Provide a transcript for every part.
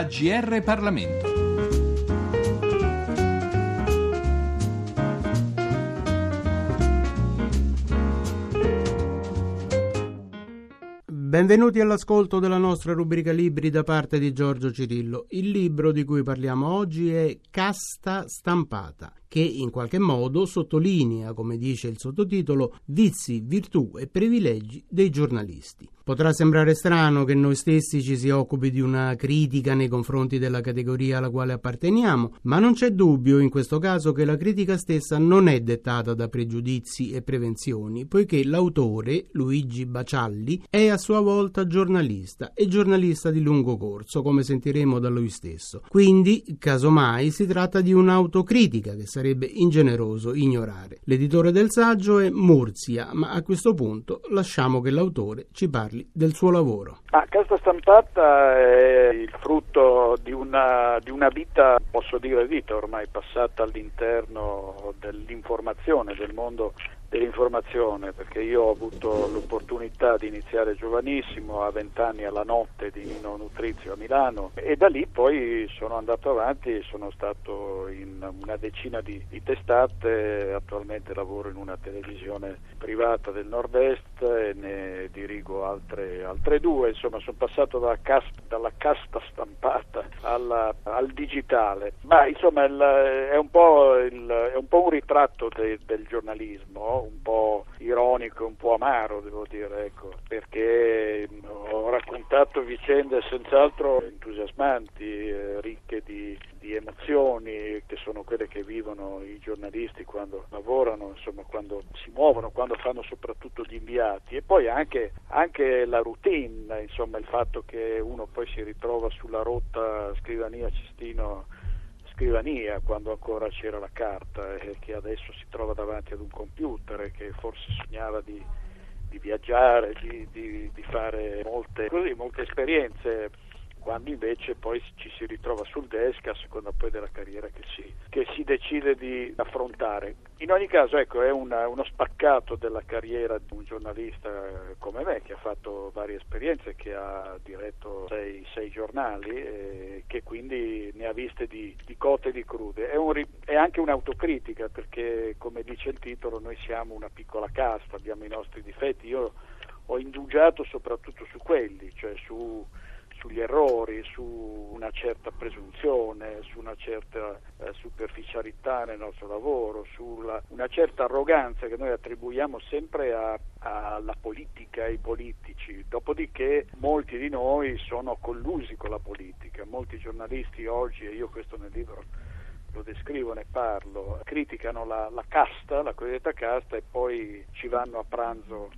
a GR Parlamento. Benvenuti all'ascolto della nostra rubrica Libri da parte di Giorgio Cirillo. Il libro di cui parliamo oggi è Casta stampata che in qualche modo sottolinea, come dice il sottotitolo, vizi, virtù e privilegi dei giornalisti. Potrà sembrare strano che noi stessi ci si occupi di una critica nei confronti della categoria alla quale apparteniamo, ma non c'è dubbio in questo caso che la critica stessa non è dettata da pregiudizi e prevenzioni, poiché l'autore, Luigi Bacialli, è a sua volta giornalista e giornalista di lungo corso, come sentiremo da lui stesso. Quindi, casomai, si tratta di un'autocritica che sarebbe ingeneroso ignorare. L'editore del saggio è Murzia, ma a questo punto lasciamo che l'autore ci parli del suo lavoro. Ah, Casta Stampata è il frutto di una, di una vita, posso dire vita ormai passata all'interno dell'informazione, del mondo dell'informazione perché io ho avuto l'opportunità di iniziare giovanissimo a vent'anni alla notte di Nino Nutrizio a Milano e da lì poi sono andato avanti e sono stato in una decina di, di testate. Attualmente lavoro in una televisione privata del nord-est e ne dirigo altre, altre due. Insomma sono passato dalla casta, dalla casta stampata alla, al digitale. Ma insomma il, è, un il, è, un po' un ritratto de, del giornalismo un po' ironico, un po' amaro, devo dire, ecco, perché ho raccontato vicende senz'altro entusiasmanti, eh, ricche di, di, emozioni, che sono quelle che vivono i giornalisti quando lavorano, insomma, quando si muovono, quando fanno soprattutto gli inviati, e poi anche, anche la routine, insomma, il fatto che uno poi si ritrova sulla rotta scrivania Cestino scrivania quando ancora c'era la carta e che adesso si trova davanti ad un computer e che forse sognava di, di viaggiare, di, di, di fare molte, così, molte esperienze quando invece poi ci si ritrova sul desk a seconda poi della carriera che si, che si decide di affrontare. In ogni caso ecco, è una, uno spaccato della carriera di un giornalista come me che ha fatto varie esperienze, che ha diretto sei, sei giornali e che quindi ne ha viste di, di cotte e di crude. È, un, è anche un'autocritica perché come dice il titolo noi siamo una piccola casta, abbiamo i nostri difetti. Io ho indugiato soprattutto su quelli, cioè su sugli errori, su una certa presunzione, su una certa eh, superficialità nel nostro lavoro, su una certa arroganza che noi attribuiamo sempre alla politica ai politici. Dopodiché molti di noi sono collusi con la politica, molti giornalisti oggi, e io questo nel libro lo descrivo, ne parlo, criticano la, la casta, la cosiddetta casta e poi ci vanno a pranzo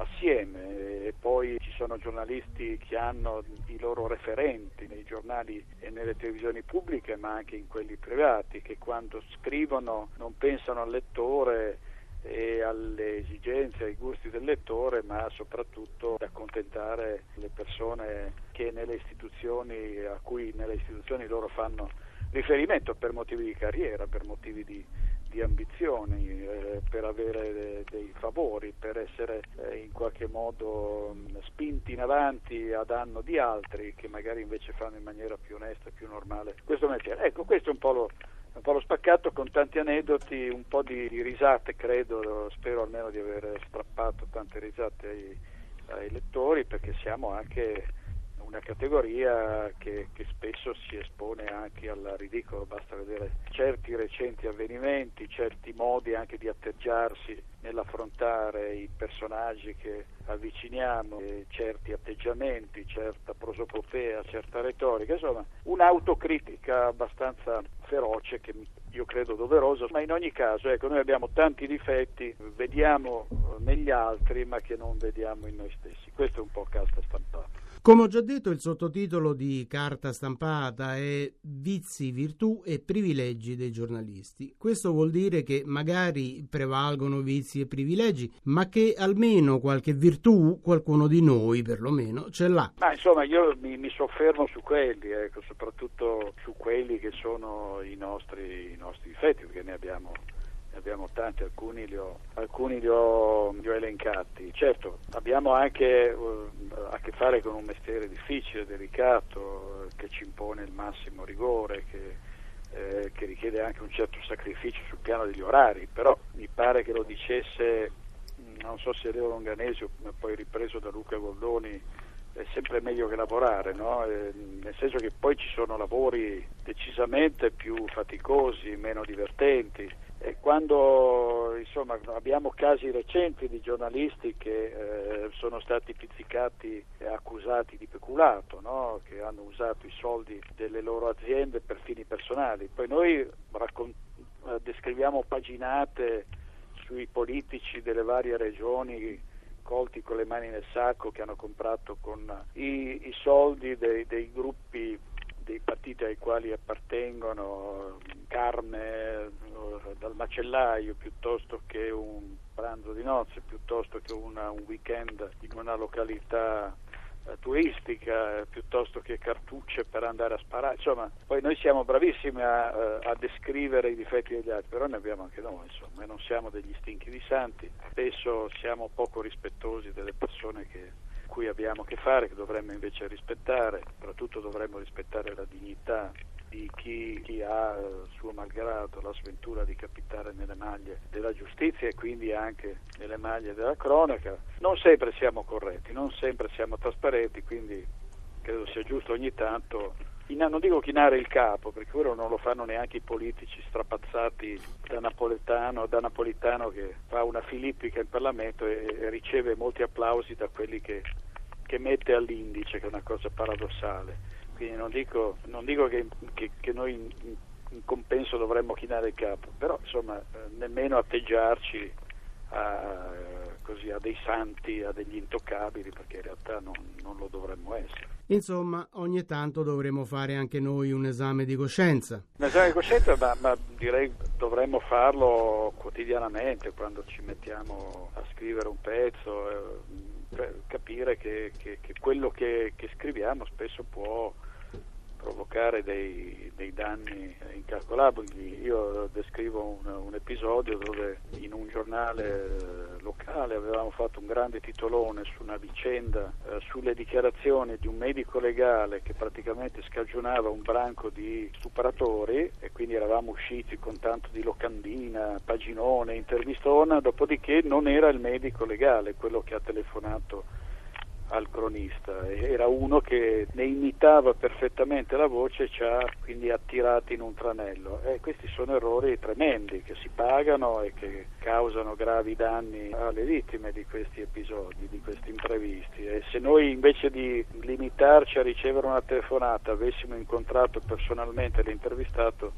assieme. E poi ci sono giornalisti che hanno i loro referenti nei giornali e nelle televisioni pubbliche ma anche in quelli privati che quando scrivono non pensano al lettore e alle esigenze, ai gusti del lettore, ma soprattutto ad accontentare le persone che nelle istituzioni, a cui nelle istituzioni loro fanno riferimento per motivi di carriera, per motivi di, di ambizioni, eh, per avere dei favori, per essere eh, in qualche modo mh, spinti in avanti a danno di altri che magari invece fanno in maniera più onesta più normale questo mestiere. Ecco, questo è un po' lo, un po' lo spaccato con tanti aneddoti, un po' di, di, risate, credo, spero almeno di aver strappato tante risate ai, ai lettori perché siamo anche una categoria che, che, spesso si espone anche al ridicolo, basta vedere certi recenti avvenimenti, certi modi anche di atteggiarsi nell'affrontare i personaggi che avviciniamo, certi atteggiamenti, certa prosopopea, certa retorica, insomma un'autocritica abbastanza feroce che io credo doverosa, ma in ogni caso ecco, noi abbiamo tanti difetti, vediamo negli altri ma che non vediamo in noi stessi, questo è un po' casta stampata. Come ho già detto, il sottotitolo di Carta stampata è Vizi, virtù e privilegi dei giornalisti. Questo vuol dire che magari prevalgono vizi e privilegi, ma che almeno qualche virtù, qualcuno di noi perlomeno, ce l'ha. Ma insomma, io mi, mi soffermo su quelli, ecco, soprattutto su quelli che sono i nostri, i nostri difetti, perché ne abbiamo ne abbiamo tanti, alcuni li ho, alcuni li ho, li ho elencati. Certo, abbiamo anche uh, a che fare con un mestiere difficile, delicato, che ci impone il massimo rigore, che, eh, che richiede anche un certo sacrificio sul piano degli orari, però mi pare che lo dicesse, non so se Leo Longanesi o poi ripreso da Luca Goldoni, è sempre meglio che lavorare, no? eh, nel senso che poi ci sono lavori decisamente più faticosi, meno divertenti e quando insomma, abbiamo casi recenti di giornalisti che eh, sono stati pizzicati e accusati di peculato, no? che hanno usato i soldi delle loro aziende per fini personali, poi noi raccont- descriviamo paginate sui politici delle varie regioni colti con le mani nel sacco che hanno comprato con i, i soldi dei, dei, gruppi dei partiti ai quali appartengono carne dal macellaio piuttosto che un pranzo di nozze piuttosto che una, un weekend in una località eh, turistica piuttosto che cartucce per andare a sparare. Insomma, poi noi siamo bravissimi a, eh, a, descrivere i difetti degli altri, però ne abbiamo anche noi, insomma, e non siamo degli stinchi di santi. Spesso siamo poco rispettosi delle persone che, cui abbiamo a che fare, che dovremmo invece rispettare, soprattutto dovremmo rispettare la dignità di chi, chi ha suo malgrado la sventura di capitare nelle maglie della giustizia e quindi anche nelle maglie della cronaca. Non sempre siamo corretti, non sempre siamo trasparenti, quindi credo sia giusto ogni tanto non dico chinare il capo, perché ora non lo fanno neanche i politici strapazzati da Napoletano, da Napolitano che fa una filippica in Parlamento e, e riceve molti applausi da quelli che, che mette all'indice, che è una cosa paradossale quindi non dico, non dico che, che, che, noi in, in, compenso dovremmo chinare il capo, però insomma eh, nemmeno atteggiarci a, così, a, dei santi, a degli intoccabili, perché in realtà non, non lo dovremmo essere. Insomma, ogni tanto dovremmo fare anche noi un esame di coscienza. Un esame di coscienza, ma, ma direi dovremmo farlo quotidianamente quando ci mettiamo a scrivere un pezzo, eh, capire che, che, che quello che, che scriviamo spesso può provocare dei, dei, danni incalcolabili. Io descrivo un, un, episodio dove in un giornale locale avevamo fatto un grande titolone su una vicenda eh, sulle dichiarazioni di un medico legale che praticamente scagionava un branco di stupratori e quindi eravamo usciti con tanto di locandina, paginone, intervistona, dopodiché non era il medico legale quello che ha telefonato al cronista, era uno che ne imitava perfettamente la voce e ci ha quindi attirati in un tranello. E questi sono errori tremendi che si pagano e che causano gravi danni alle vittime di questi episodi, di questi imprevisti. E se noi invece di limitarci a ricevere una telefonata avessimo incontrato personalmente l'intervistato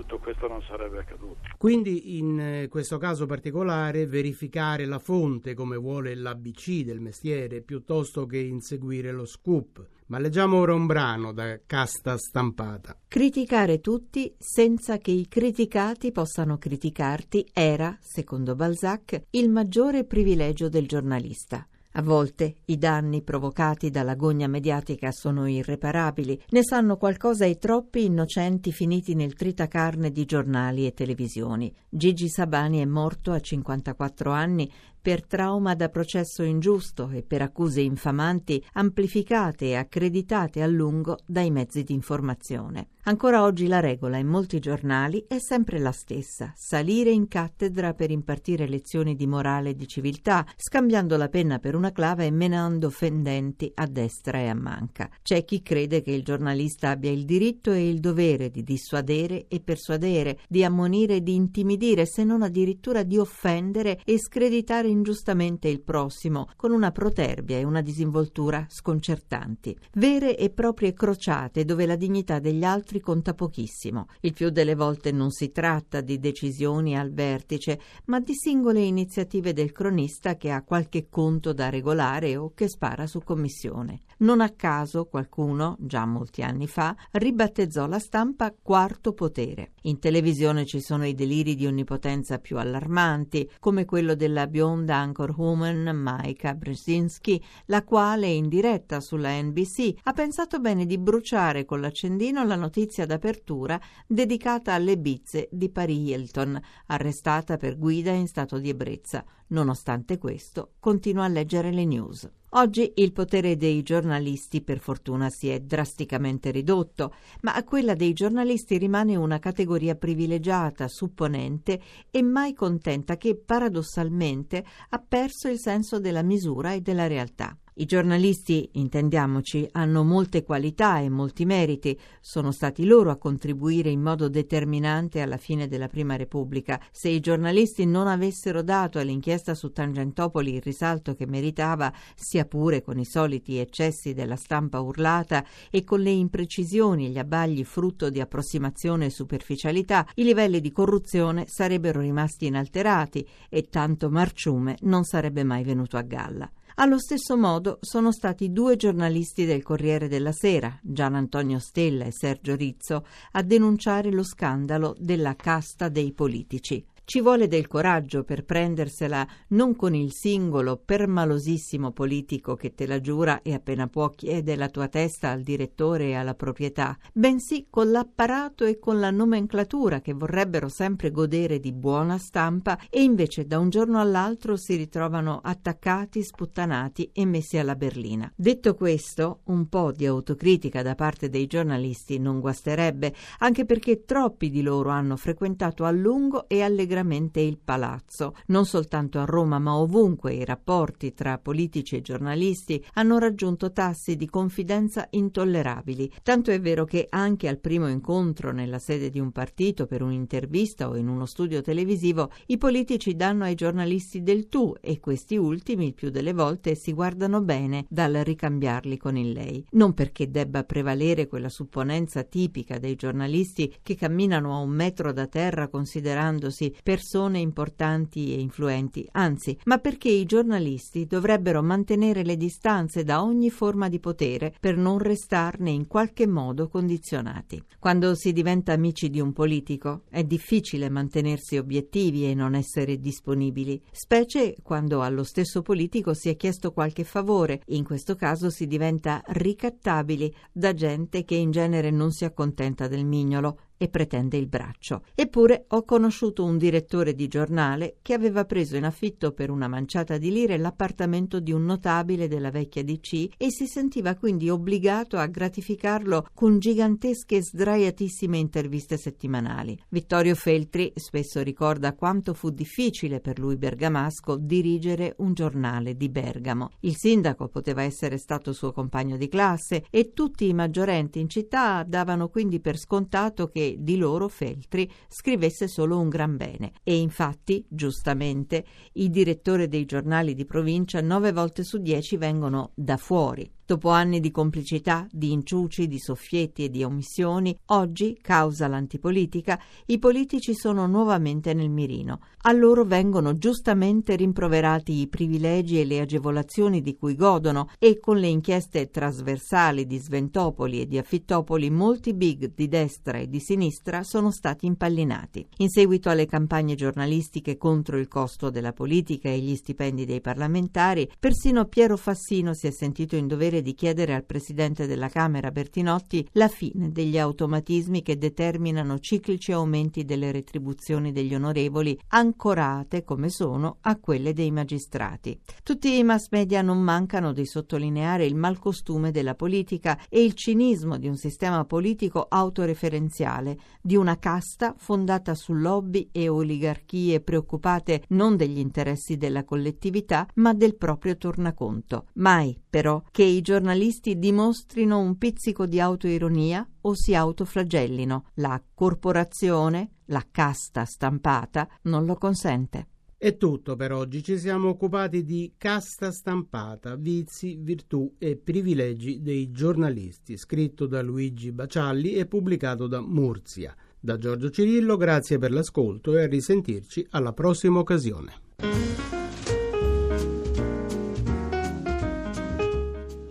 tutto questo non sarebbe accaduto. Quindi in eh, questo caso particolare verificare la fonte come vuole l'ABC del mestiere piuttosto che inseguire lo scoop. Ma leggiamo ora un brano da casta stampata. Criticare tutti senza che i criticati possano criticarti era, secondo Balzac, il maggiore privilegio del giornalista. A volte i danni provocati dalla gogna mediatica sono irreparabili, ne sanno qualcosa i troppi innocenti finiti nel tritacarne di giornali e televisioni. Gigi Sabani è morto a 54 anni per trauma da processo ingiusto e per accuse infamanti amplificate e accreditate a lungo dai mezzi di informazione. Ancora oggi la regola in molti giornali è sempre la stessa, salire in cattedra per impartire lezioni di morale e di civiltà, scambiando la penna per una clava e menando fendenti a destra e a manca. C'è chi crede che il giornalista abbia il diritto e il dovere di dissuadere e persuadere, di ammonire e di intimidire, se non addirittura di offendere e screditare ingiustamente il prossimo con una proterbia e una disinvoltura sconcertanti. Vere e proprie crociate dove la dignità degli altri conta pochissimo. Il più delle volte non si tratta di decisioni al vertice, ma di singole iniziative del cronista che ha qualche conto da regolare o che spara su commissione. Non a caso qualcuno, già molti anni fa, ribattezzò la stampa quarto potere. In televisione ci sono i deliri di onnipotenza più allarmanti, come quello della bionda Sound anchor woman Maika Brzezinski, la quale in diretta sulla NBC ha pensato bene di bruciare con l'accendino la notizia d'apertura dedicata alle bizze di Paris Hilton, arrestata per guida in stato di ebbrezza. Nonostante questo, continua a leggere le news. Oggi il potere dei giornalisti per fortuna si è drasticamente ridotto, ma quella dei giornalisti rimane una categoria privilegiata, supponente e mai contenta che paradossalmente ha perso il senso della misura e della realtà. I giornalisti, intendiamoci, hanno molte qualità e molti meriti, sono stati loro a contribuire in modo determinante alla fine della Prima Repubblica. Se i giornalisti non avessero dato all'inchiesta su Tangentopoli il risalto che meritava, sia pure con i soliti eccessi della stampa urlata e con le imprecisioni e gli abbagli frutto di approssimazione e superficialità, i livelli di corruzione sarebbero rimasti inalterati e tanto marciume non sarebbe mai venuto a galla. Allo stesso modo sono stati due giornalisti del Corriere della Sera, Gian Antonio Stella e Sergio Rizzo, a denunciare lo scandalo della casta dei politici. Ci vuole del coraggio per prendersela non con il singolo permalosissimo politico che te la giura e appena può chiede la tua testa al direttore e alla proprietà, bensì con l'apparato e con la nomenclatura che vorrebbero sempre godere di buona stampa e invece da un giorno all'altro si ritrovano attaccati, sputtanati e messi alla berlina. Detto questo, un po' di autocritica da parte dei giornalisti non guasterebbe, anche perché troppi di loro hanno frequentato a lungo e allegramente veramente il palazzo. Non soltanto a Roma, ma ovunque i rapporti tra politici e giornalisti hanno raggiunto tassi di confidenza intollerabili. Tanto è vero che anche al primo incontro nella sede di un partito per un'intervista o in uno studio televisivo, i politici danno ai giornalisti del tu e questi ultimi il più delle volte si guardano bene dal ricambiarli con il lei. Non perché debba prevalere quella supponenza tipica dei giornalisti che camminano a un metro da terra considerandosi persone importanti e influenti, anzi, ma perché i giornalisti dovrebbero mantenere le distanze da ogni forma di potere per non restarne in qualche modo condizionati. Quando si diventa amici di un politico è difficile mantenersi obiettivi e non essere disponibili, specie quando allo stesso politico si è chiesto qualche favore, in questo caso si diventa ricattabili da gente che in genere non si accontenta del mignolo e pretende il braccio. Eppure ho conosciuto un direttore di giornale che aveva preso in affitto per una manciata di lire l'appartamento di un notabile della vecchia DC e si sentiva quindi obbligato a gratificarlo con gigantesche e sdraiatissime interviste settimanali. Vittorio Feltri spesso ricorda quanto fu difficile per lui bergamasco dirigere un giornale di Bergamo. Il sindaco poteva essere stato suo compagno di classe e tutti i maggiorenti in città davano quindi per scontato che di loro Feltri scrivesse solo un gran bene. E infatti, giustamente, i direttori dei giornali di provincia nove volte su dieci vengono da fuori. Dopo anni di complicità, di inciuci, di soffietti e di omissioni, oggi, causa l'antipolitica, i politici sono nuovamente nel mirino. A loro vengono giustamente rimproverati i privilegi e le agevolazioni di cui godono e con le inchieste trasversali di Sventopoli e di Affittopoli molti big di destra e di sinistra sono stati impallinati. In seguito alle campagne giornalistiche contro il costo della politica e gli stipendi dei parlamentari, persino Piero Fassino si è sentito in dovere di chiedere al Presidente della Camera Bertinotti la fine degli automatismi che determinano ciclici aumenti delle retribuzioni degli onorevoli, ancorate come sono a quelle dei magistrati. Tutti i mass media non mancano di sottolineare il malcostume della politica e il cinismo di un sistema politico autoreferenziale, di una casta fondata su lobby e oligarchie preoccupate non degli interessi della collettività, ma del proprio tornaconto. Mai, però, che i giornalisti dimostrino un pizzico di autoironia o si autoflagellino. La corporazione, la casta stampata, non lo consente. È tutto per oggi, ci siamo occupati di casta stampata, vizi, virtù e privilegi dei giornalisti, scritto da Luigi Bacialli e pubblicato da Murzia. Da Giorgio Cirillo, grazie per l'ascolto e a risentirci alla prossima occasione.